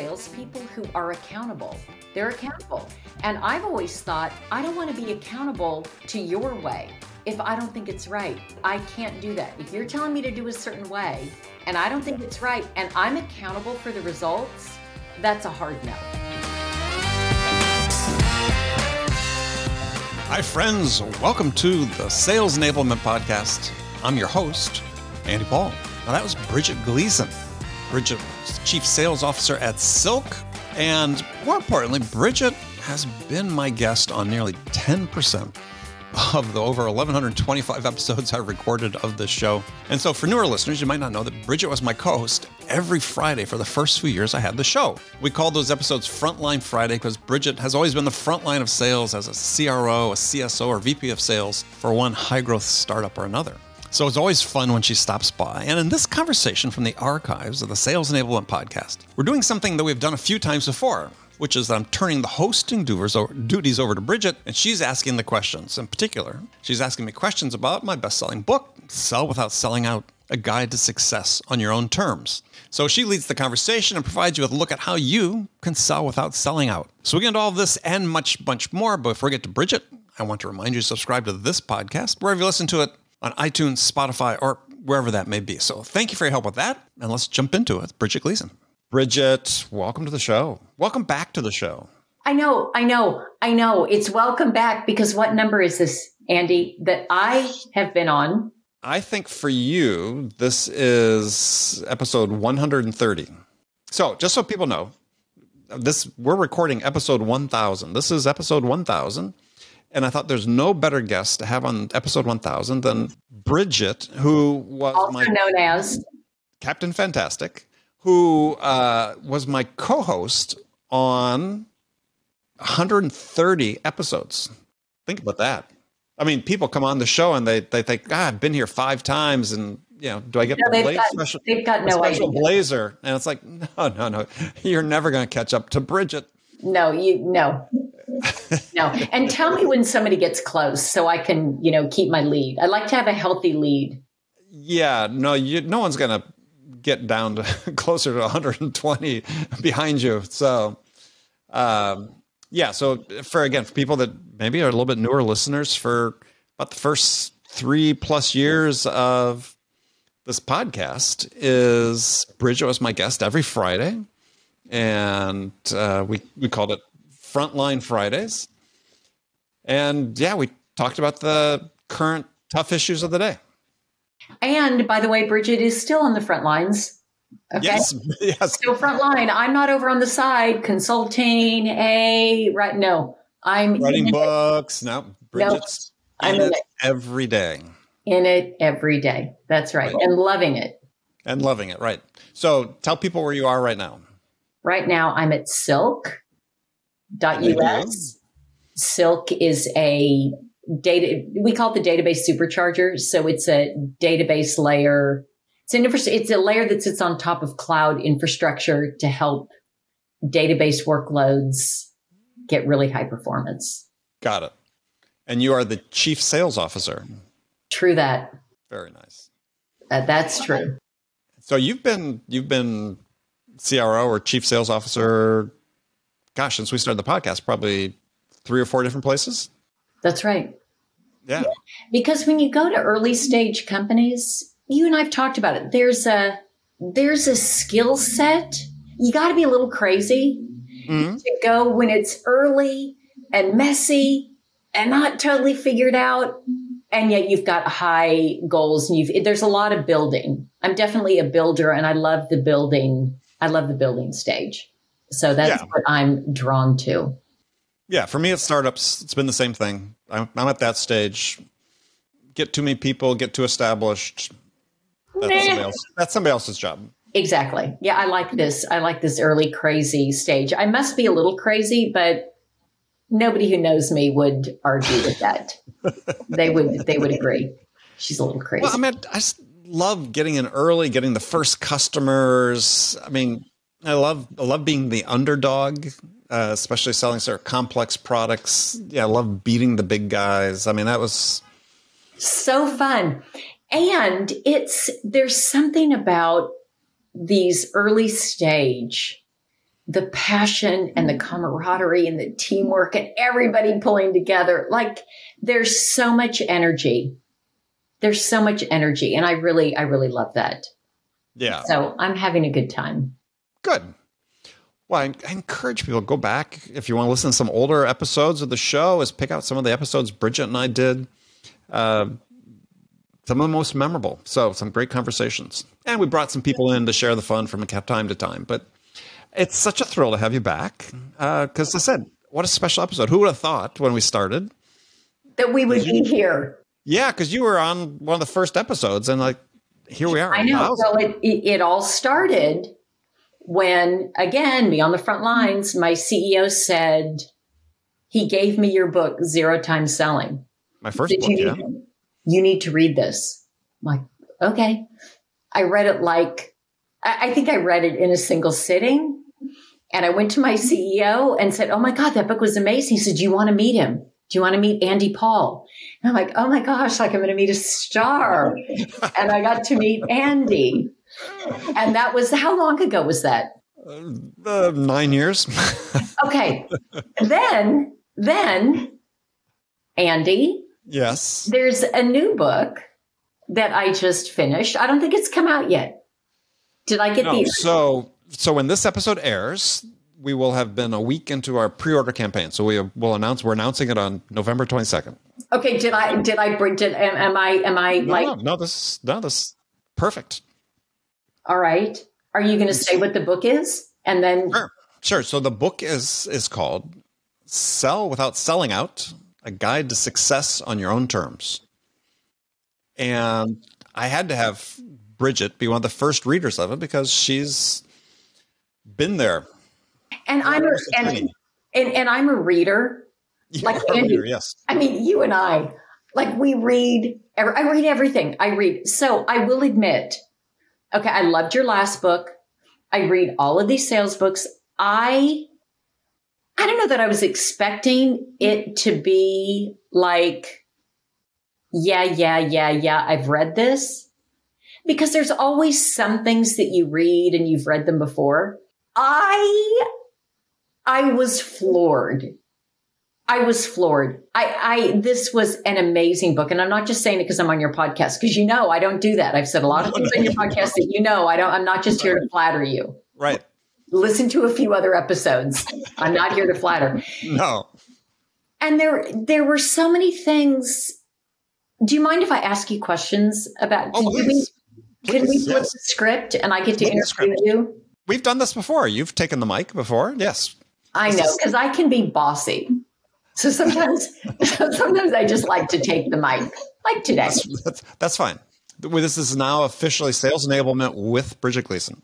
salespeople who are accountable. They're accountable. And I've always thought, I don't want to be accountable to your way if I don't think it's right. I can't do that. If you're telling me to do a certain way and I don't think it's right and I'm accountable for the results, that's a hard no. Hi, friends. Welcome to the Sales Enablement Podcast. I'm your host, Andy Paul. Now, that was Bridget Gleason. Bridget Chief Sales Officer at Silk. And more importantly, Bridget has been my guest on nearly 10% of the over 1,125 episodes I've recorded of this show. And so, for newer listeners, you might not know that Bridget was my co host every Friday for the first few years I had the show. We called those episodes Frontline Friday because Bridget has always been the front line of sales as a CRO, a CSO, or VP of sales for one high growth startup or another. So it's always fun when she stops by. And in this conversation from the archives of the Sales Enablement Podcast, we're doing something that we've done a few times before which is that I'm turning the hosting duties over to Bridget, and she's asking the questions. In particular, she's asking me questions about my best selling book, Sell Without Selling Out A Guide to Success on Your Own Terms. So she leads the conversation and provides you with a look at how you can sell without selling out. So we get into all this and much, much more. But before we get to Bridget, I want to remind you to subscribe to this podcast wherever you listen to it on iTunes, Spotify, or wherever that may be. So thank you for your help with that. And let's jump into it. Bridget Gleason. Bridget, welcome to the show. Welcome back to the show. I know, I know, I know. It's welcome back because what number is this, Andy, that I have been on? I think for you, this is episode 130. So, just so people know, this we're recording episode 1000. This is episode 1000. And I thought there's no better guest to have on episode 1000 than Bridget, who was also my known as Captain Fantastic who uh, was my co-host on 130 episodes. Think about that. I mean, people come on the show and they they think, ah, I've been here five times, and you know, do I get no, the got, special? They've got no special idea. blazer, and it's like, no, no, no, you're never going to catch up to Bridget. No, you no. No. And tell me when somebody gets close so I can, you know, keep my lead. I like to have a healthy lead. Yeah, no, you no one's going to get down to closer to 120 behind you. So, um, yeah. So for again, for people that maybe are a little bit newer listeners, for about the first three plus years of this podcast, is Bridget was my guest every Friday, and uh, we we called it Frontline Fridays. And yeah, we talked about the current tough issues of the day. And by the way, Bridget is still on the front lines. Okay. Yes. Yes. Still front line. I'm not over on the side consulting. A right. No, I'm writing books. It. No, Bridget's no, I'm in, it, it every day. In it every day. That's right. right. And loving it. And loving it. Right. So tell people where you are right now. Right now, I'm at silk.us. Silk is a data we call it the database supercharger. So it's a database layer. It's an infra- it's a layer that sits on top of cloud infrastructure to help database workloads get really high performance. Got it. And you are the chief sales officer. True that. Very nice. Uh, that's true. So you've been you've been cro or chief sales officer gosh since we started the podcast probably three or four different places that's right yeah. Because when you go to early stage companies, you and I've talked about it. There's a there's a skill set. You got to be a little crazy mm-hmm. to go when it's early and messy and not totally figured out and yet you've got high goals and you've there's a lot of building. I'm definitely a builder and I love the building. I love the building stage. So that's yeah. what I'm drawn to. Yeah, for me at startups, it's been the same thing. I'm, I'm at that stage. Get too many people, get too established. That's, nah. somebody, else, that's somebody else's job. Exactly. Yeah, I like this. I like this early crazy stage. I must be a little crazy, but nobody who knows me would argue with that. they would. They would agree. She's a little crazy. Well, I mean, I love getting in early, getting the first customers. I mean, I love I love being the underdog uh, especially selling sort of complex products. Yeah, I love beating the big guys. I mean, that was so fun. And it's there's something about these early stage the passion and the camaraderie and the teamwork and everybody pulling together. Like there's so much energy. There's so much energy. And I really, I really love that. Yeah. So I'm having a good time. Good. Well, I, I encourage people to go back if you want to listen to some older episodes of the show. Is pick out some of the episodes Bridget and I did. Uh, some of the most memorable. So some great conversations, and we brought some people in to share the fun from time to time. But it's such a thrill to have you back because, uh, I said, what a special episode. Who would have thought when we started that we would be here? Yeah, because you were on one of the first episodes, and like here we are. I know. Well, it, it, it all started when, again, me on the front lines, my CEO said he gave me your book, Zero Time Selling. My first book, you yeah. Need, you need to read this. I'm like, okay. I read it like, I, I think I read it in a single sitting. And I went to my CEO and said, Oh my God, that book was amazing. He said, Do you want to meet him? Do you want to meet Andy Paul? And I'm like, Oh my gosh, like I'm going to meet a star. and I got to meet Andy. And that was how long ago was that? Uh, nine years. okay. Then, then, Andy. Yes. There's a new book that I just finished. I don't think it's come out yet. Did I get no, the? So, so when this episode airs, we will have been a week into our pre-order campaign. So we will announce we're announcing it on November 22nd. Okay. Did I? Did I bring? Did am, am I? Am I no, like? No, no, this no this perfect. All right. Are you going to say what the book is? And then Sure. Sure. So the book is is called Sell Without Selling Out: A Guide to Success on Your Own Terms. And I had to have Bridget be one of the first readers of it because she's been there. And I'm a, and, and, and I'm a reader. You're like Andy, reader, yes. I mean, you and I, like we read. I read everything. I read. So I will admit, okay, I loved your last book. I read all of these sales books. I I don't know that I was expecting it to be like yeah, yeah, yeah, yeah, I've read this. Because there's always some things that you read and you've read them before. I I was floored. I was floored. I, I, this was an amazing book. And I'm not just saying it because I'm on your podcast, because you know, I don't do that. I've said a lot of things on your podcast that you know, I don't, I'm not just here to flatter you. Right. Listen to a few other episodes. I'm not here to flatter. No. And there, there were so many things. Do you mind if I ask you questions about, oh, please. We, can we flip yes. the script and I get to interview you? We've done this before. You've taken the mic before. Yes. I know, because I can be bossy. So sometimes, sometimes I just like to take the mic, like today. That's, that's, that's, fine. This is now officially sales enablement with Bridget Gleason.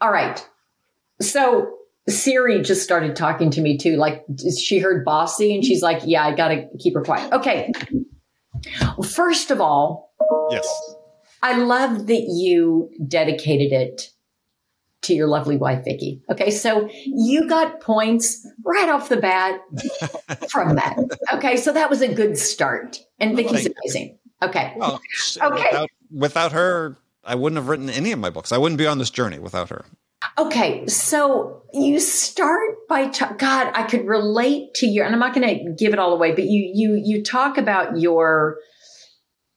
All right. So Siri just started talking to me too. Like she heard bossy and she's like, yeah, I got to keep her quiet. Okay. Well, first of all, yes, I love that you dedicated it to your lovely wife, Vicki. Okay. So you got points right off the bat from that. Okay. So that was a good start. And Vicki's amazing. Okay. Well, okay. Without, without her, I wouldn't have written any of my books. I wouldn't be on this journey without her. Okay, so you start by t- God. I could relate to your, and I'm not going to give it all away, but you you you talk about your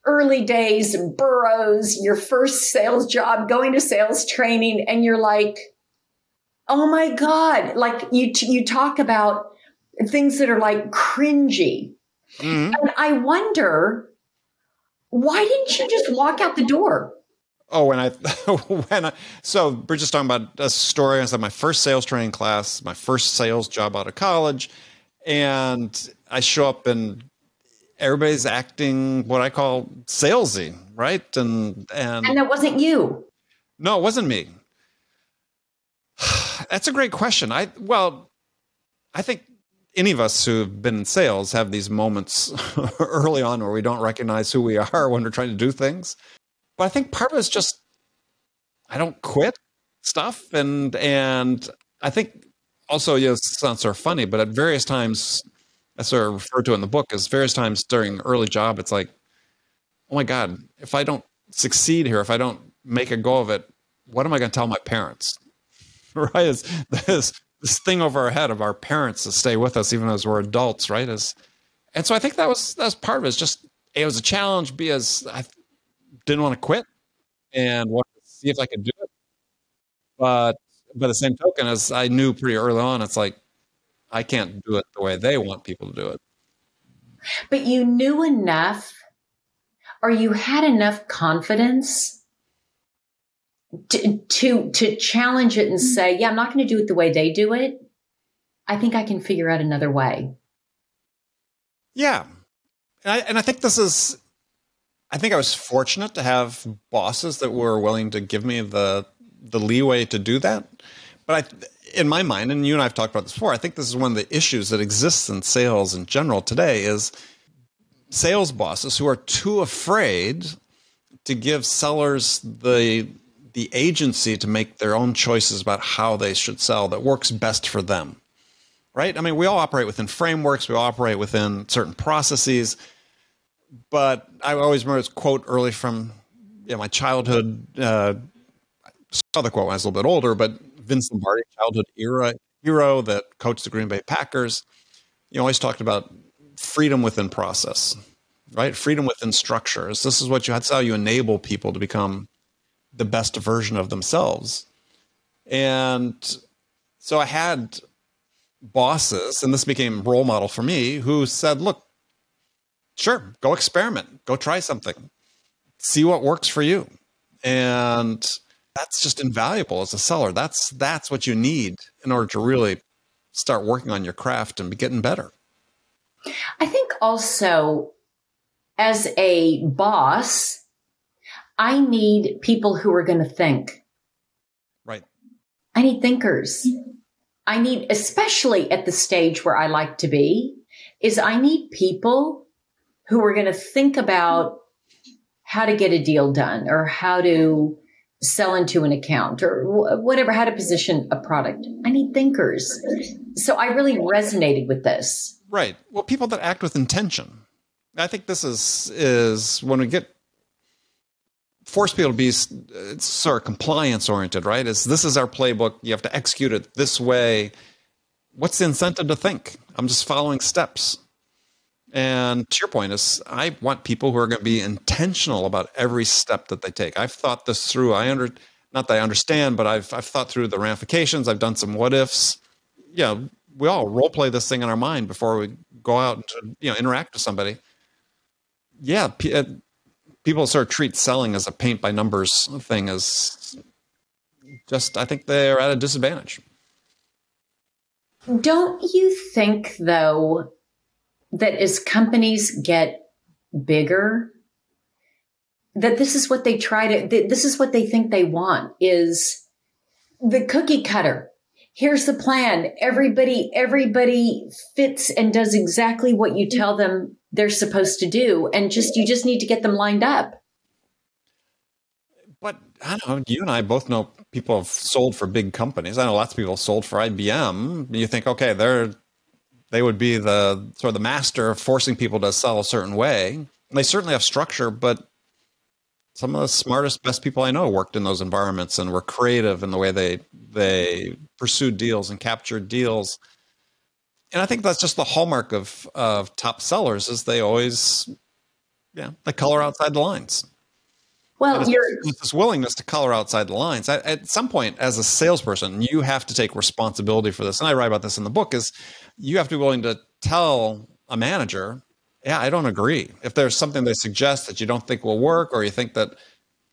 early days, Burroughs, your first sales job, going to sales training, and you're like, oh my God. Like you, t- you talk about things that are like cringy. Mm-hmm. And I wonder, why didn't you just walk out the door? Oh, when I, when I, so we're just talking about a story. I said my first sales training class, my first sales job out of college. And I show up and everybody's acting what I call salesy, right? And and and that wasn't you. No, it wasn't me. That's a great question. I well, I think any of us who've been in sales have these moments early on where we don't recognize who we are when we're trying to do things. But I think part of it is just I don't quit stuff and and I think also you know, it sounds sort of funny, but at various times that's what I refer to in the book is various times during early job, it's like, oh my God, if I don't succeed here, if I don't make a go of it, what am I going to tell my parents? right? Is this this thing over our head of our parents to stay with us even as we're adults, right? is and so I think that was that was part of it. It's just it was a challenge. B as I didn't want to quit and wanted to see if I could do it. But by the same token, as I knew pretty early on, it's like I can't do it the way they want people to do it. But you knew enough, or you had enough confidence to to, to challenge it and mm-hmm. say, "Yeah, I'm not going to do it the way they do it. I think I can figure out another way." Yeah, and I, and I think this is. I think I was fortunate to have bosses that were willing to give me the the leeway to do that. But I, in my mind, and you and I have talked about this before, I think this is one of the issues that exists in sales in general today is sales bosses who are too afraid to give sellers the the agency to make their own choices about how they should sell that works best for them. Right? I mean, we all operate within frameworks, we all operate within certain processes. But I always remember this quote early from you know, my childhood. Uh, saw the quote when I was a little bit older, but Vince Lombardi, childhood era hero that coached the Green Bay Packers, you always talked about freedom within process, right? Freedom within structures. This is what you. That's how you enable people to become the best version of themselves. And so I had bosses, and this became role model for me, who said, "Look, sure, go experiment, go try something, see what works for you." And that's just invaluable as a seller. That's that's what you need in order to really start working on your craft and be getting better. I think also as a boss, I need people who are going to think. Right. I need thinkers. I need, especially at the stage where I like to be, is I need people who are going to think about how to get a deal done or how to sell into an account or whatever, how to position a product. I need thinkers. So I really resonated with this. Right. Well, people that act with intention. I think this is is when we get force people to be sort of compliance oriented, right? Is this is our playbook? You have to execute it this way. What's the incentive to think? I'm just following steps. And to your point is I want people who are going to be intentional about every step that they take. I've thought this through. I under not that I understand, but I've I've thought through the ramifications. I've done some what ifs. Yeah, we all role play this thing in our mind before we go out and you know interact with somebody. Yeah, uh, people sort of treat selling as a paint by numbers thing as just I think they're at a disadvantage. Don't you think though that as companies get bigger, that this is what they try to, this is what they think they want is the cookie cutter. Here's the plan. Everybody, everybody fits and does exactly what you tell them they're supposed to do. And just, you just need to get them lined up. But I don't know. You and I both know people have sold for big companies. I know lots of people sold for IBM. You think, okay, they're they would be the sort of the master of forcing people to sell a certain way. And they certainly have structure, but some of the smartest, best people I know worked in those environments and were creative in the way they they pursued deals and captured deals. And I think that's just the hallmark of of top sellers is they always, yeah, they color outside the lines. Well, you're this willingness to color outside the lines. At, at, some point, as a salesperson, you have to take responsibility for this. And I write about this in the book. Is you have to be willing to tell a manager, "Yeah, I don't agree." If there's something they suggest that you don't think will work, or you think that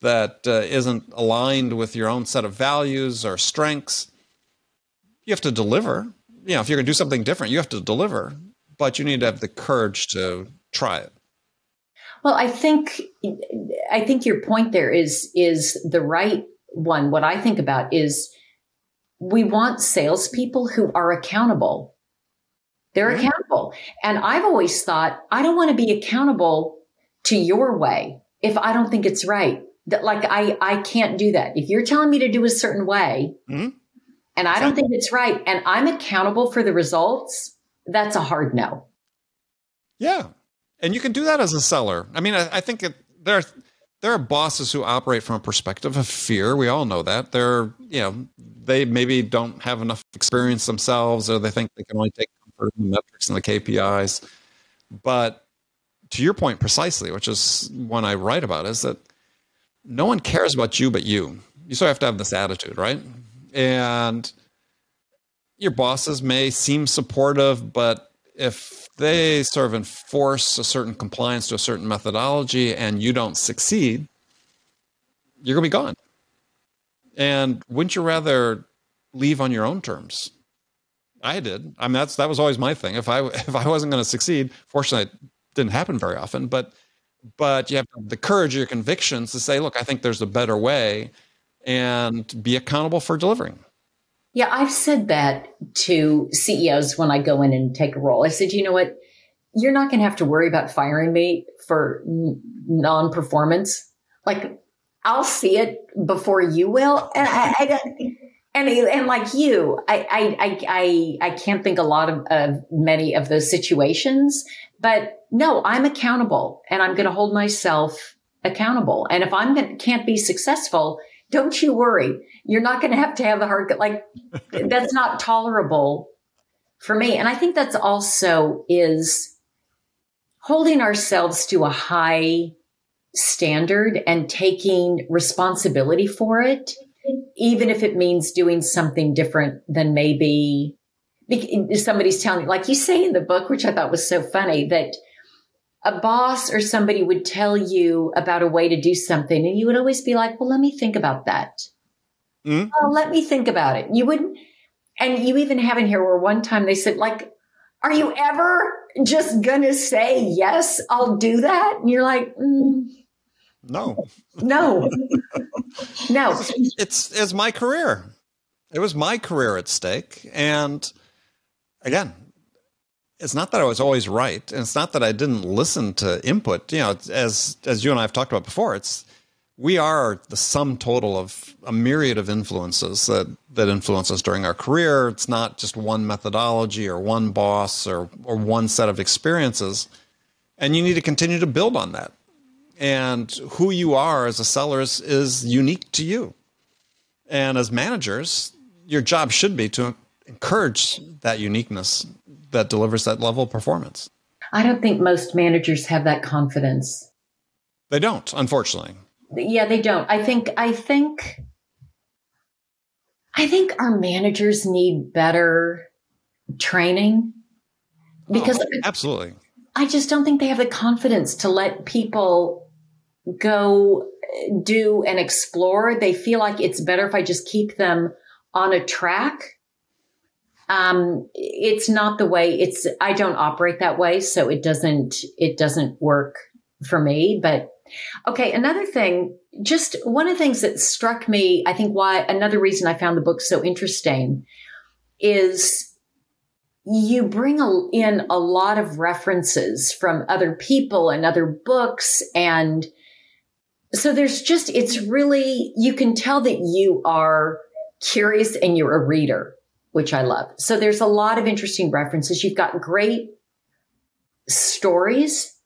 that uh, not aligned with your own set of values or strengths, you have to deliver. You know, if you're going to do something different, you have to deliver. But you need to have the courage to try it. Well, I think I think your point there is is the right one. What I think about is we want salespeople who are accountable. They're accountable. And I've always thought I don't want to be accountable to your way if I don't think it's right. That like I I can't do that. If you're telling me to do a certain way mm-hmm. and I don't think it's right and I'm accountable for the results, that's a hard no. Yeah. And you can do that as a seller. I mean, I, I think it, there are there are bosses who operate from a perspective of fear. We all know that. They're you know they maybe don't have enough experience themselves or they think they can only take metrics and the KPIs. But to your point precisely, which is one I write about, is that no one cares about you but you. You sort of have to have this attitude, right? And your bosses may seem supportive, but if they sort of enforce a certain compliance to a certain methodology and you don't succeed, you're going to be gone. And wouldn't you rather leave on your own terms? I did. I mean, that's that was always my thing. If I if I wasn't going to succeed, fortunately, it didn't happen very often. But but you have the courage, your convictions to say, look, I think there's a better way, and be accountable for delivering. Yeah, I've said that to CEOs when I go in and take a role. I said, you know what? You're not going to have to worry about firing me for non performance. Like, I'll see it before you will. And I, I and, and like you, I, I, I, I can't think a lot of, of many of those situations, but no, I'm accountable and I'm going to hold myself accountable. And if I'm to, can't be successful, don't you worry. You're not going to have to have a hard, like, that's not tolerable for me. And I think that's also is holding ourselves to a high standard and taking responsibility for it, even if it means doing something different than maybe somebody's telling you, like you say in the book, which I thought was so funny, that a boss or somebody would tell you about a way to do something and you would always be like, well, let me think about that. Mm-hmm. Well, let me think about it. You wouldn't, and you even have in here where one time they said, like, are you ever just gonna say, yes, I'll do that? And you're like, mm, no, no, no. It's, it's my career. It was my career at stake. And again, it's not that I was always right, and it's not that I didn't listen to input. You know, as as you and I have talked about before, it's we are the sum total of a myriad of influences that that influence us during our career. It's not just one methodology or one boss or or one set of experiences, and you need to continue to build on that. And who you are as a seller is, is unique to you. And as managers, your job should be to encourage that uniqueness that delivers that level of performance. I don't think most managers have that confidence. They don't, unfortunately. Yeah, they don't. I think I think I think our managers need better training because oh, absolutely. I just don't think they have the confidence to let people go do and explore. They feel like it's better if I just keep them on a track um, it's not the way it's, I don't operate that way. So it doesn't, it doesn't work for me. But okay. Another thing, just one of the things that struck me, I think why another reason I found the book so interesting is you bring in a lot of references from other people and other books and so there's just it's really you can tell that you are curious and you're a reader which I love. So there's a lot of interesting references. You've got great stories.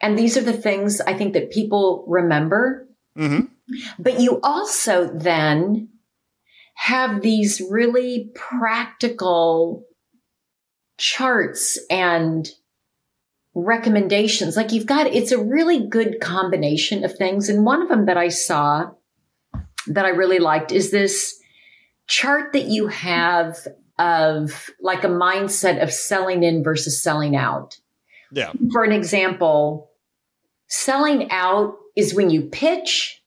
And these are the things I think that people remember. Mm-hmm. But you also then have these really practical charts and recommendations. Like you've got, it's a really good combination of things. And one of them that I saw that I really liked is this chart that you have of like a mindset of selling in versus selling out. Yeah. For an example, selling out is when you pitch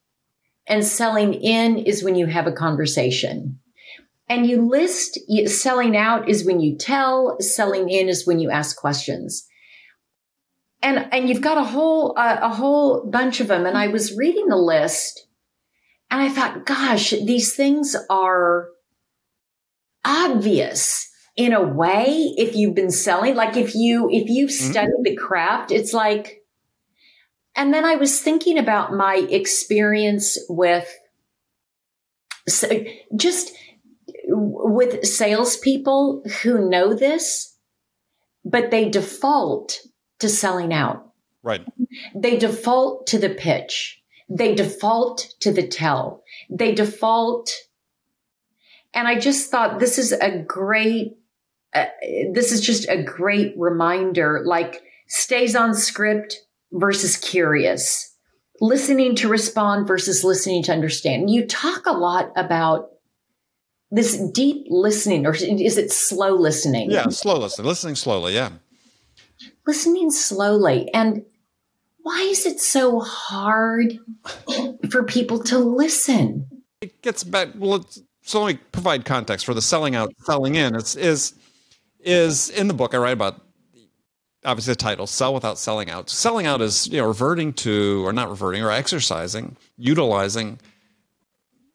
and selling in is when you have a conversation. And you list selling out is when you tell, selling in is when you ask questions. And and you've got a whole uh, a whole bunch of them and I was reading the list and I thought gosh, these things are obvious in a way if you've been selling like if you if you've mm-hmm. studied mm-hmm. the craft it's like and then i was thinking about my experience with so just with salespeople who know this but they default to selling out right they default to the pitch they default to the tell they default And I just thought this is a great, uh, this is just a great reminder like stays on script versus curious, listening to respond versus listening to understand. You talk a lot about this deep listening, or is it slow listening? Yeah, slow listening, listening slowly. Yeah. Listening slowly. And why is it so hard for people to listen? It gets back. Well, so let me provide context for the selling out, selling in. It's is is in the book I write about. Obviously, the title "Sell Without Selling Out." Selling out is you know reverting to, or not reverting, or exercising, utilizing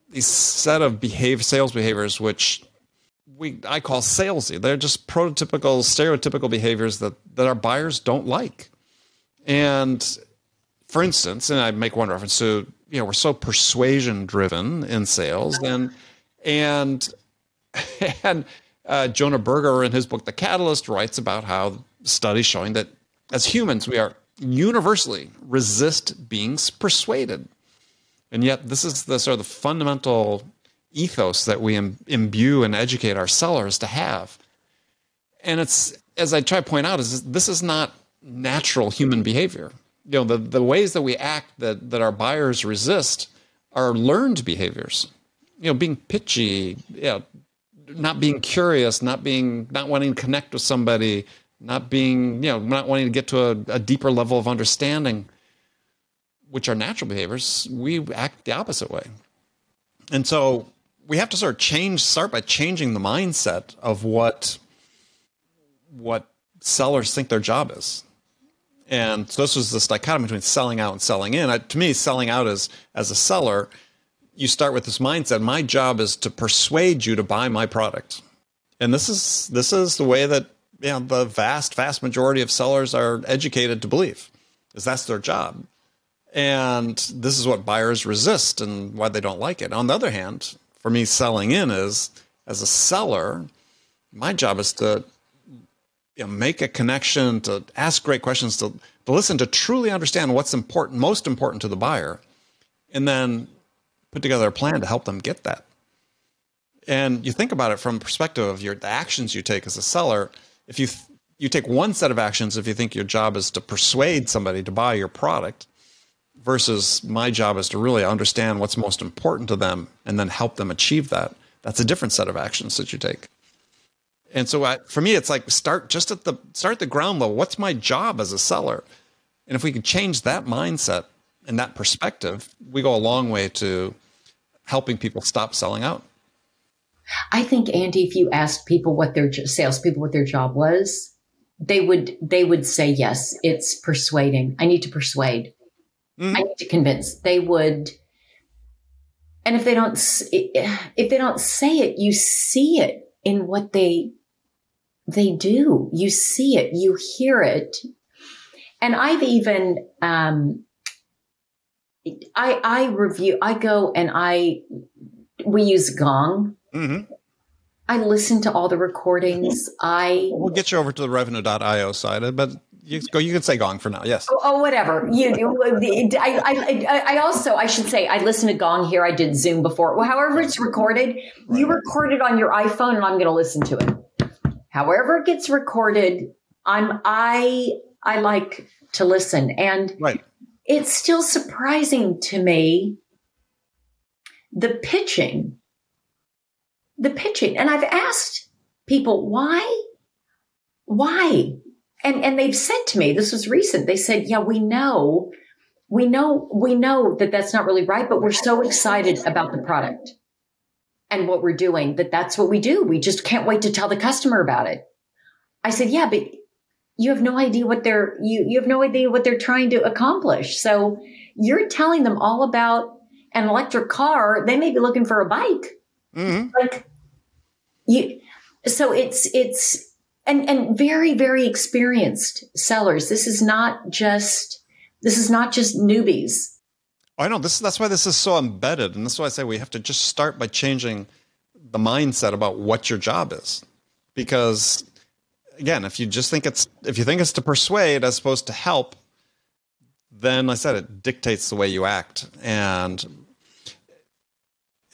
these set of behave sales behaviors, which we I call salesy. They're just prototypical, stereotypical behaviors that that our buyers don't like. And for instance, and I make one reference to, you know, we're so persuasion driven in sales and, and, and uh, Jonah Berger in his book, The Catalyst, writes about how studies showing that as humans, we are universally resist being persuaded. And yet, this is the sort of the fundamental ethos that we Im- imbue and educate our sellers to have. And it's, as I try to point out, is this is not natural human behavior. You know, the, the ways that we act that, that our buyers resist are learned behaviors. You know, being pitchy, you know, not being curious, not being not wanting to connect with somebody, not being, you know, not wanting to get to a, a deeper level of understanding, which are natural behaviors, we act the opposite way. And so we have to sort of change, start by changing the mindset of what what sellers think their job is. And so this was this dichotomy between selling out and selling in. I, to me, selling out is as a seller, you start with this mindset. My job is to persuade you to buy my product, and this is this is the way that you know, the vast vast majority of sellers are educated to believe, is that's their job, and this is what buyers resist and why they don't like it. On the other hand, for me, selling in is as a seller, my job is to you know, make a connection, to ask great questions, to, to listen, to truly understand what's important, most important to the buyer, and then put together a plan to help them get that. And you think about it from the perspective of your the actions you take as a seller. If you you take one set of actions, if you think your job is to persuade somebody to buy your product, versus my job is to really understand what's most important to them and then help them achieve that. That's a different set of actions that you take. And so I, for me, it's like start just at the start the ground level. What's my job as a seller? And if we can change that mindset and that perspective, we go a long way to helping people stop selling out. I think Andy, if you asked people what their salespeople what their job was, they would they would say yes, it's persuading. I need to persuade. Mm-hmm. I need to convince. They would, and if they don't if they don't say it, you see it in what they they do. You see it, you hear it. And I've even, um, I, I review, I go and I, we use Gong. Mm-hmm. I listen to all the recordings. I we'll get you over to the revenue.io side, but you go. You can say Gong for now. Yes. Oh, oh whatever. You. I, I. I. Also, I should say, I listen to Gong here. I did Zoom before. Well, however it's recorded, right. you record it on your iPhone, and I'm going to listen to it however it gets recorded, I'm I I like to listen. And right. it's still surprising to me the pitching. The pitching. And I've asked people why? Why? And and they've said to me, this was recent, they said, yeah, we know, we know, we know that that's not really right, but we're so excited about the product and what we're doing that that's what we do. We just can't wait to tell the customer about it. I said, yeah, but you have no idea what they're, you, you have no idea what they're trying to accomplish. So you're telling them all about an electric car. They may be looking for a bike. Mm-hmm. Like you, so it's, it's, and, and very, very experienced sellers. This is not just, this is not just newbies I know this. That's why this is so embedded, and that's why I say we have to just start by changing the mindset about what your job is, because again, if you just think it's if you think it's to persuade as opposed to help, then I said it dictates the way you act, and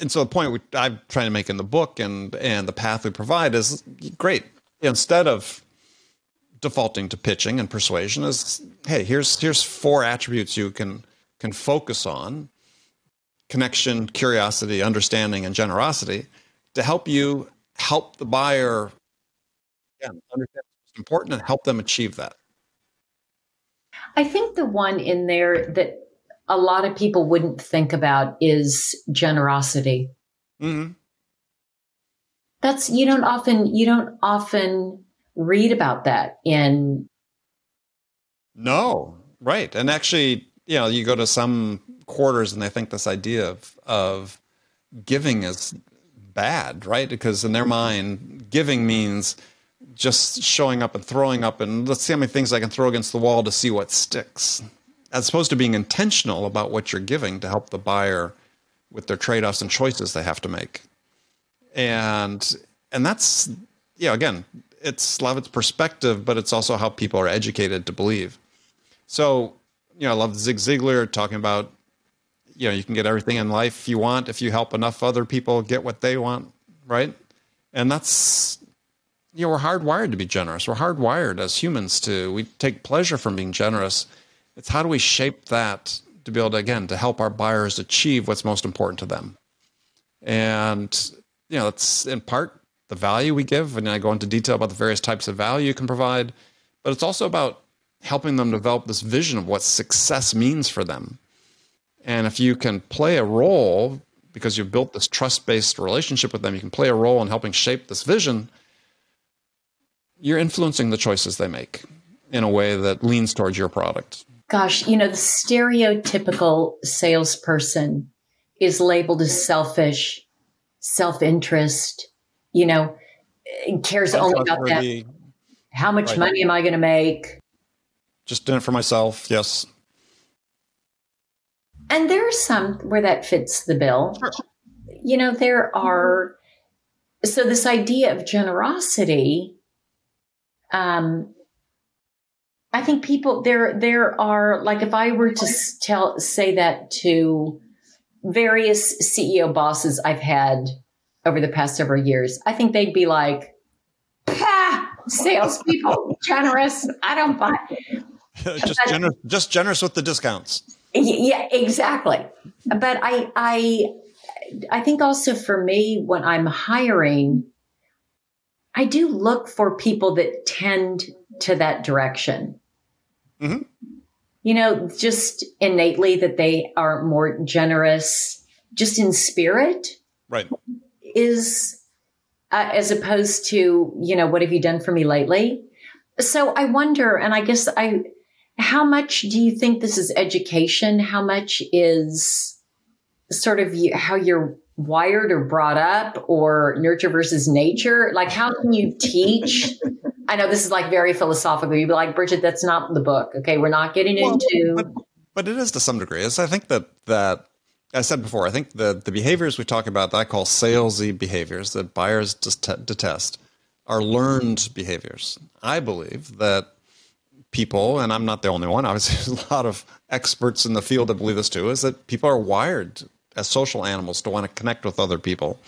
and so the point we, I'm trying to make in the book and and the path we provide is great. Instead of defaulting to pitching and persuasion, is hey, here's here's four attributes you can can focus on: connection, curiosity, understanding, and generosity, to help you help the buyer again understand what's important and help them achieve that. I think the one in there that a lot of people wouldn't think about is generosity. Mm-hmm. That's you don't often you don't often read about that in. No, right, and actually, you know, you go to some quarters and they think this idea of of giving is bad, right? Because in their mm-hmm. mind, giving means just showing up and throwing up and let's see how many things I can throw against the wall to see what sticks as opposed to being intentional about what you're giving to help the buyer with their trade-offs and choices they have to make and and that's you know again it's Levitt's perspective but it's also how people are educated to believe. So you know i love zig ziglar talking about you know you can get everything in life you want if you help enough other people get what they want right? And that's you know we're hardwired to be generous. We're hardwired as humans to we take pleasure from being generous. It's how do we shape that to be able to, again, to help our buyers achieve what's most important to them. And, you know, that's in part the value we give. And I go into detail about the various types of value you can provide, but it's also about helping them develop this vision of what success means for them. And if you can play a role because you've built this trust based relationship with them, you can play a role in helping shape this vision, you're influencing the choices they make in a way that leans towards your product gosh, you know, the stereotypical salesperson is labeled as selfish, self interest, you know, cares only about that. How much right. money am I going to make? Just doing it for myself. Yes. And there are some where that fits the bill. Sure. You know, there are. So, this idea of generosity, um, I think people there there are like if I were to tell say that to various CEO bosses I've had over the past several years, I think they'd be like, "Pah, salespeople generous. I don't buy." just but, generous, just generous with the discounts. Yeah, exactly. But I I I think also for me when I'm hiring, I do look for people that tend to that direction. Mm-hmm. You know, just innately that they are more generous, just in spirit. Right. Is uh, as opposed to, you know, what have you done for me lately? So I wonder, and I guess I, how much do you think this is education? How much is sort of how you're wired or brought up or nurture versus nature? Like, how can you teach? I know this is like very philosophical. You'd be like, Bridget, that's not the book. Okay. We're not getting well, into. But, but, it is to some degree. It's, I think that, that, I said before, I think the, the behaviors we talk about that I call salesy behaviors that buyers detest are learned behaviors. I believe that people, and I'm not the only one, obviously, there's a lot of experts in the field that believe this too, is that people are wired as social animals to want to connect with other people.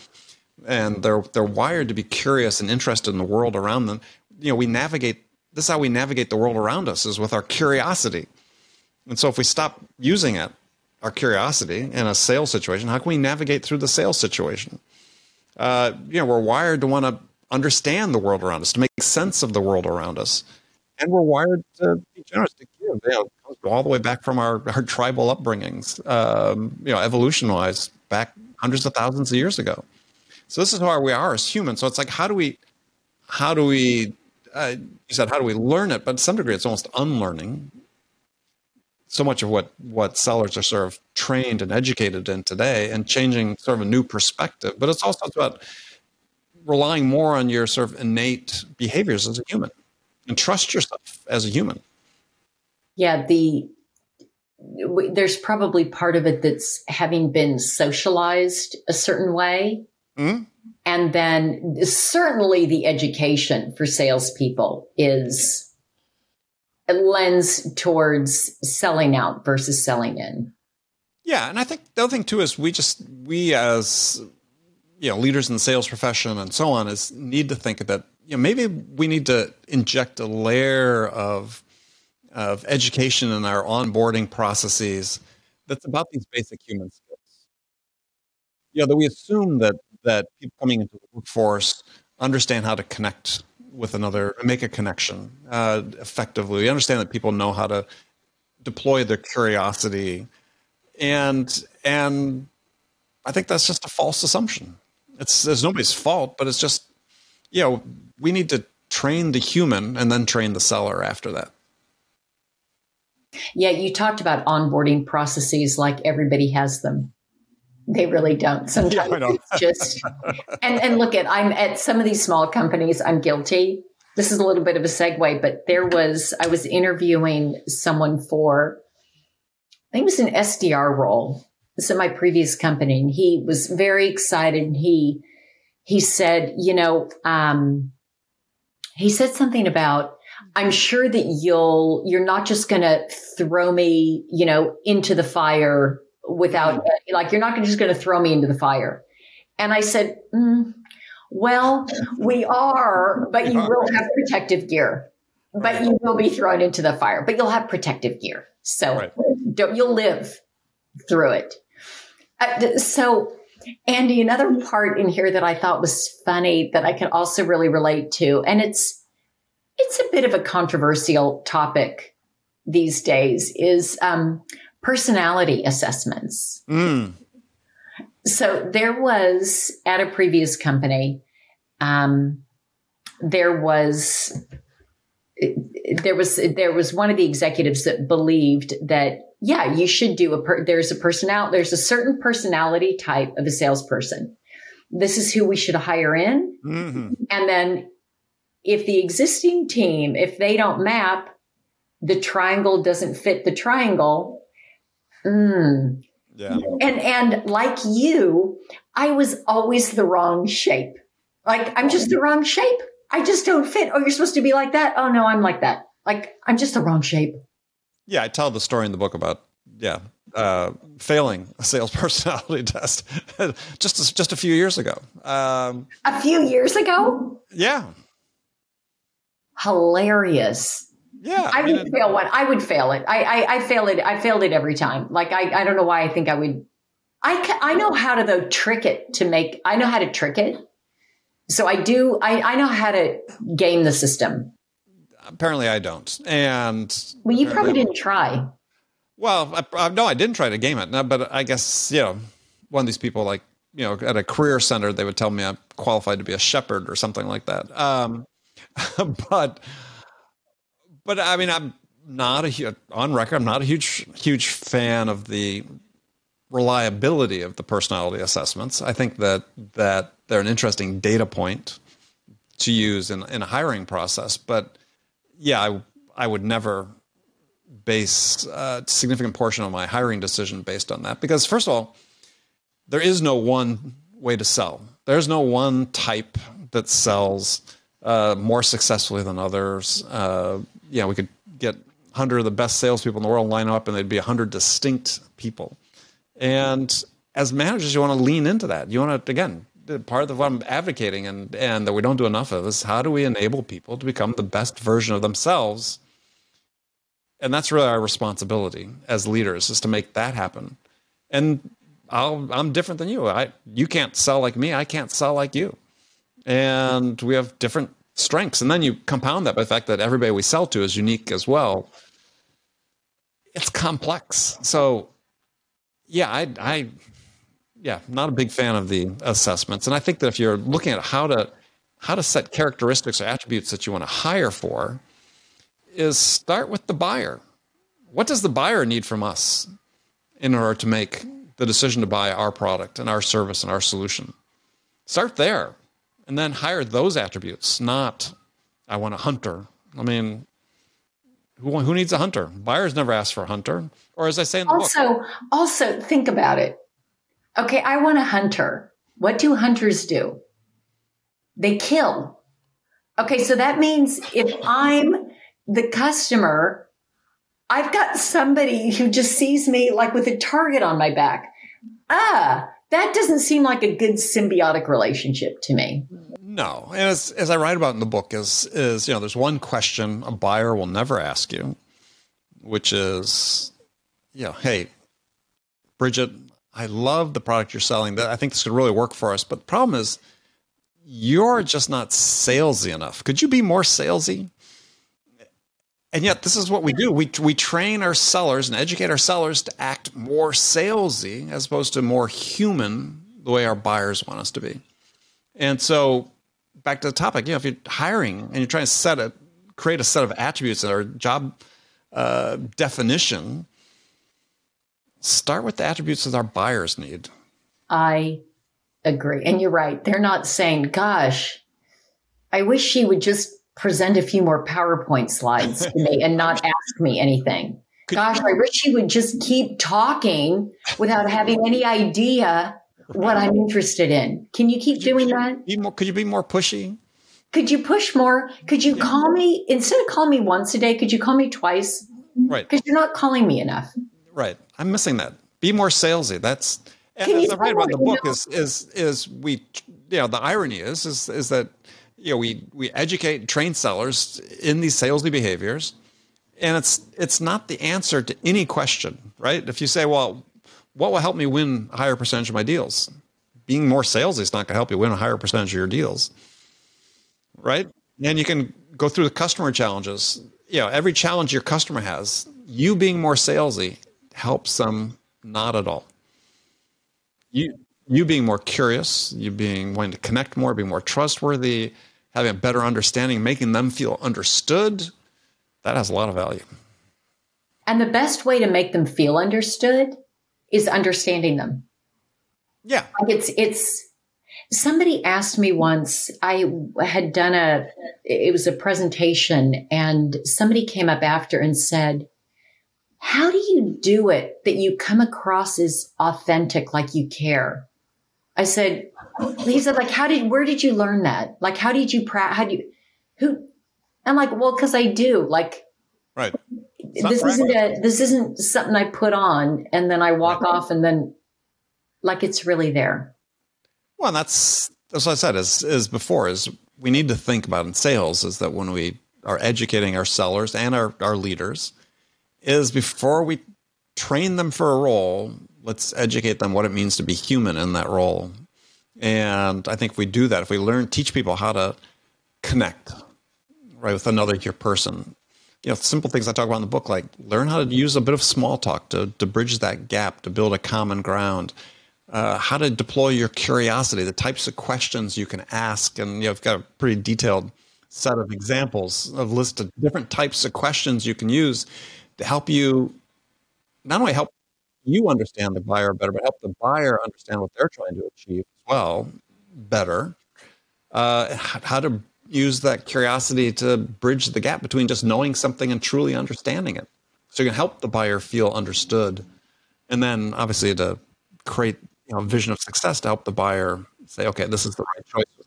And they're they're wired to be curious and interested in the world around them. You know, we navigate this is how we navigate the world around us is with our curiosity. And so if we stop using it, our curiosity in a sales situation, how can we navigate through the sales situation? Uh, you know, we're wired to want to understand the world around us, to make sense of the world around us. And we're wired to be generous, to. Know, all the way back from our, our tribal upbringings, um, you know, evolution wise, back hundreds of thousands of years ago. So this is how we are as humans. So it's like, how do we, how do we, uh, you said, how do we learn it? But to some degree, it's almost unlearning so much of what what sellers are sort of trained and educated in today and changing sort of a new perspective but it's also about relying more on your sort of innate behaviors as a human and trust yourself as a human yeah, the there's probably part of it that's having been socialized a certain way. Mm-hmm. And then certainly the education for salespeople is lends towards selling out versus selling in. Yeah, and I think the other thing too is we just we as you know leaders in the sales profession and so on is need to think that you know maybe we need to inject a layer of of education in our onboarding processes that's about these basic human skills. You know, that we assume that that people coming into the workforce understand how to connect with another, make a connection uh, effectively. We understand that people know how to deploy their curiosity, and and I think that's just a false assumption. It's it's nobody's fault, but it's just you know we need to train the human and then train the seller after that. Yeah, you talked about onboarding processes like everybody has them. They really don't. Sometimes yeah, it's just and and look at I'm at some of these small companies. I'm guilty. This is a little bit of a segue, but there was I was interviewing someone for I think it was an SDR role. This is my previous company, and he was very excited. And he he said, you know, um, he said something about I'm sure that you'll, you're not just going to throw me, you know, into the fire without, mm-hmm. like, you're not just going to throw me into the fire. And I said, mm, well, we are, but you will have protective gear, but you will be thrown into the fire, but you'll have protective gear. So right. don't, you'll live through it. Uh, so, Andy, another part in here that I thought was funny that I can also really relate to, and it's, it's a bit of a controversial topic these days is um, personality assessments. Mm. So there was at a previous company, um, there was there was there was one of the executives that believed that yeah you should do a per, there's a personality there's a certain personality type of a salesperson this is who we should hire in mm-hmm. and then if the existing team, if they don't map, the triangle doesn't fit the triangle. Mm. Yeah. And and like you, I was always the wrong shape. Like I'm just the wrong shape. I just don't fit. Oh, you're supposed to be like that. Oh no, I'm like that. Like I'm just the wrong shape. Yeah, I tell the story in the book about yeah uh, failing a sales personality test just just a few years ago. Um, a few years ago. Yeah, hilarious. Yeah, I, would fail one. I would fail it. I, I, I fail it. I failed it every time. Like I, I don't know why I think I would. I I know how to though trick it to make. I know how to trick it. So I do. I, I know how to game the system. Apparently, I don't. And well, you probably didn't try. Well, I, I, no, I didn't try to game it. No, but I guess you know, one of these people like you know at a career center, they would tell me I'm qualified to be a shepherd or something like that. Um, but but I mean, I'm not a on record. I'm not a huge huge fan of the reliability of the personality assessments. I think that that they're an interesting data point to use in, in a hiring process. But yeah, I I would never base a significant portion of my hiring decision based on that because first of all, there is no one way to sell. There's no one type that sells uh, more successfully than others. Uh, yeah, we could get 100 of the best salespeople in the world line up, and they'd be 100 distinct people. And as managers, you want to lean into that. You want to, again, part of what I'm advocating and, and that we don't do enough of is how do we enable people to become the best version of themselves? And that's really our responsibility as leaders is to make that happen. And i am different than you. I, you can't sell like me. I can't sell like you and we have different strengths. And then you compound that by the fact that everybody we sell to is unique as well. It's complex. So, yeah, I, I, yeah, not a big fan of the assessments. And I think that if you're looking at how to how to set characteristics or attributes that you want to hire for, is start with the buyer. What does the buyer need from us in order to make the decision to buy our product and our service and our solution? Start there and then hire those attributes, not I want a hunter. I mean, who, who needs a hunter? Buyers never ask for a hunter. Or as I say in the also, book. Also, think about it. Okay, I want a hunter. What do hunters do? They kill. Okay, so that means if I'm the customer, I've got somebody who just sees me like with a target on my back. Ah, that doesn't seem like a good symbiotic relationship to me. No, and as, as I write about in the book, is is you know, there's one question a buyer will never ask you, which is, you know, hey, Bridget, I love the product you're selling. I think this could really work for us. But the problem is, you're just not salesy enough. Could you be more salesy? And yet, this is what we do. We, we train our sellers and educate our sellers to act more salesy as opposed to more human, the way our buyers want us to be. And so, back to the topic, you know, if you're hiring and you're trying to set a create a set of attributes are job uh, definition, start with the attributes that our buyers need. I agree, and you're right. They're not saying, "Gosh, I wish she would just present a few more PowerPoint slides to me and not ask me anything. Gosh, I wish she would just keep talking without having any idea what I'm interested in. Can you keep doing that? More, could you be more pushy? Could you push more? Could you yeah. call me instead of calling me once a day? Could you call me twice? Right. Because you're not calling me enough. Right. I'm missing that. Be more salesy. That's and as I write about the book know? is is is we you know the irony is is is that you know, we we educate and train sellers in these salesy behaviors, and it's it's not the answer to any question, right? If you say, well, what will help me win a higher percentage of my deals? Being more salesy is not going to help you win a higher percentage of your deals, right? And you can go through the customer challenges. You know, every challenge your customer has, you being more salesy helps them not at all. You you being more curious, you being wanting to connect more, being more trustworthy, having a better understanding, making them feel understood, that has a lot of value. And the best way to make them feel understood is understanding them. Yeah. Like it's it's somebody asked me once, I had done a it was a presentation and somebody came up after and said, "How do you do it that you come across as authentic like you care?" I said, he said, like, how did, where did you learn that? Like, how did you, pra- how do you, who, I'm like, well, cause I do like, right. This isn't a, this isn't something I put on and then I walk right. off and then like it's really there. Well, that's, that's what I said is, is before is we need to think about in sales is that when we are educating our sellers and our, our leaders is before we train them for a role, let's educate them what it means to be human in that role. And I think if we do that, if we learn, teach people how to connect, right, with another person, you know, simple things I talk about in the book, like learn how to use a bit of small talk to, to bridge that gap, to build a common ground, uh, how to deploy your curiosity, the types of questions you can ask. And, you know, I've got a pretty detailed set of examples of list of different types of questions you can use to help you not only help you understand the buyer better, but help the buyer understand what they're trying to achieve as well better. Uh, how to use that curiosity to bridge the gap between just knowing something and truly understanding it. So you can help the buyer feel understood, and then obviously to create you know, a vision of success to help the buyer say, okay, this is the right choice.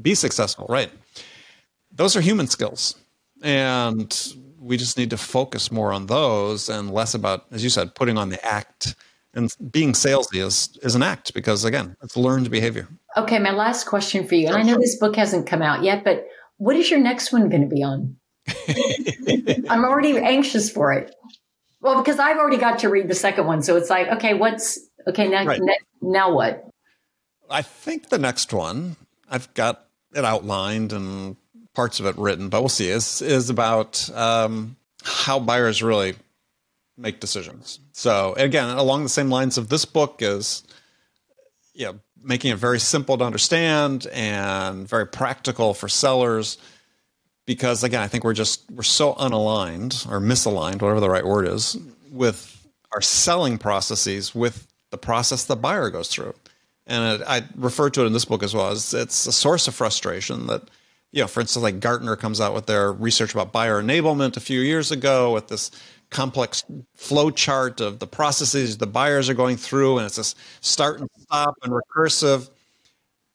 Be successful, right? Those are human skills, and we just need to focus more on those and less about, as you said, putting on the act. And being salesy is is an act because again, it's learned behavior. Okay, my last question for you, and I know this book hasn't come out yet, but what is your next one going to be on? I'm already anxious for it. Well, because I've already got to read the second one, so it's like, okay, what's okay now? Right. Ne- now what? I think the next one I've got it outlined and parts of it written, but we'll see, is is about um, how buyers really make decisions. So again, along the same lines of this book is, you know, making it very simple to understand and very practical for sellers. Because again, I think we're just we're so unaligned or misaligned, whatever the right word is, with our selling processes with the process the buyer goes through. And I refer to it in this book as well as it's a source of frustration that you know, for instance, like Gartner comes out with their research about buyer enablement a few years ago with this complex flow chart of the processes the buyers are going through, and it's this start and stop and recursive.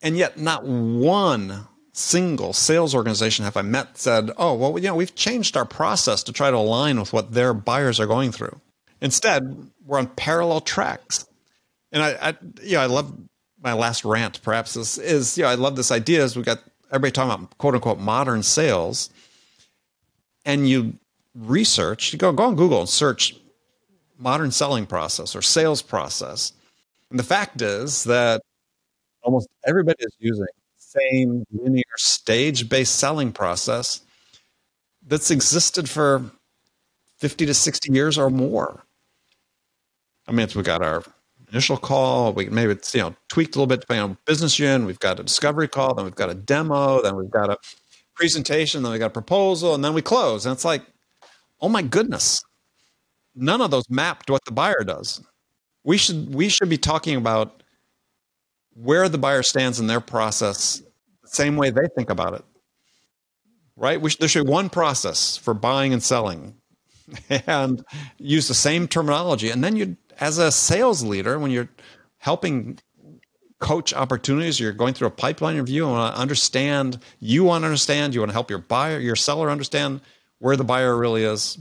And yet, not one single sales organization have I met said, "Oh, well, you know, we've changed our process to try to align with what their buyers are going through." Instead, we're on parallel tracks. And I, I know, I love my last rant. Perhaps is is know, I love this idea. Is we got everybody talking about quote unquote modern sales, and you research, you go go on Google and search modern selling process or sales process. And the fact is that almost everybody is using the same linear stage based selling process that's existed for 50 to 60 years or more. I mean, we got our initial call, we maybe it's you know tweaked a little bit depending on business unit. We've got a discovery call, then we've got a demo, then we've got a presentation, then we got a proposal, and then we close. And it's like, oh my goodness, none of those map to what the buyer does. We should we should be talking about where the buyer stands in their process, the same way they think about it. Right? We should, there should be one process for buying and selling, and use the same terminology. And then you, as a sales leader, when you're helping coach opportunities, you're going through a pipeline review and want to understand. You want to understand. You want to help your buyer, your seller understand where the buyer really is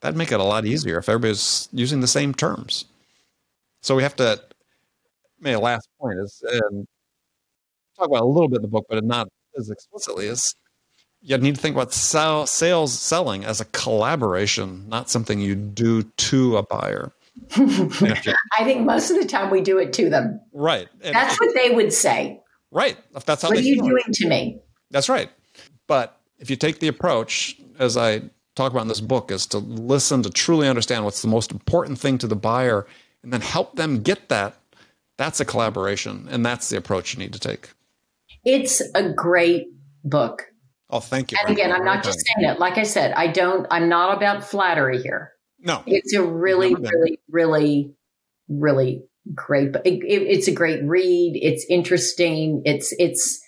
that'd make it a lot easier if everybody's using the same terms. So we have to. My last point is and talk about a little bit in the book, but not as explicitly is you need to think about sell, sales selling as a collaboration, not something you do to a buyer. I think most of the time we do it to them. Right. And that's what they would say. Right. If that's how what are you doing it. to me? That's right. But if you take the approach, as I talk about in this book is to listen to truly understand what's the most important thing to the buyer and then help them get that that's a collaboration and that's the approach you need to take it's a great book oh thank you and again i'm not just saying it like i said i don't i'm not about flattery here no it's a really really really really great it, it, it's a great read it's interesting it's it's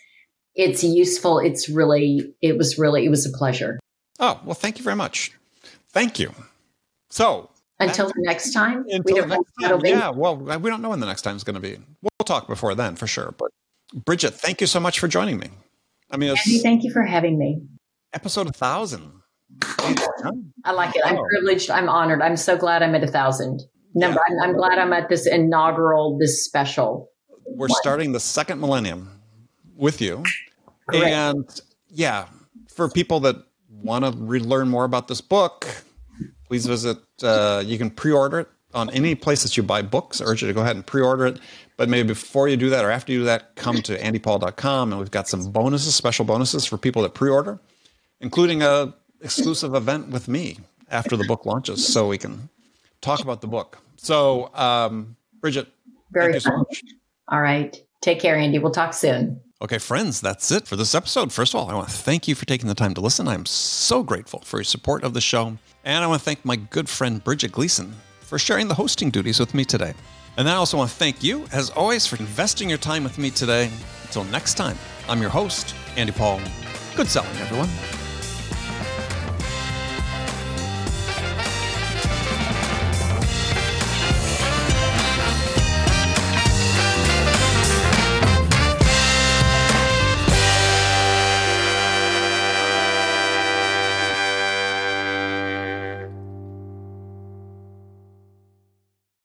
it's useful it's really it was really it was a pleasure Oh, well, thank you very much. Thank you. So, until the next time, until the next time, yeah. Well, uh, we don't know when the next time is going to be. We'll talk before then for sure. But Bridget, thank you so much for joining me. I mean, Andy, thank you for having me. Episode a thousand. I like it. I'm privileged. I'm honored. I'm so glad I'm at a thousand. Number. Yeah. I'm, I'm, glad I'm at this inaugural, this special. We're one. starting the second millennium with you, Great. and yeah, for people that want to re- learn more about this book, please visit. Uh, you can pre-order it on any place that you buy books. I urge you to go ahead and pre-order it. But maybe before you do that or after you do that, come to andypaul.com and we've got some bonuses, special bonuses for people that pre-order, including a exclusive event with me after the book launches, so we can talk about the book. So, um, Bridget, Very thank you so much. All right. Take care, Andy. We'll talk soon. Okay, friends, that's it for this episode. First of all, I want to thank you for taking the time to listen. I'm so grateful for your support of the show. And I want to thank my good friend Bridget Gleason for sharing the hosting duties with me today. And then I also want to thank you, as always, for investing your time with me today. Until next time, I'm your host, Andy Paul. Good selling, everyone.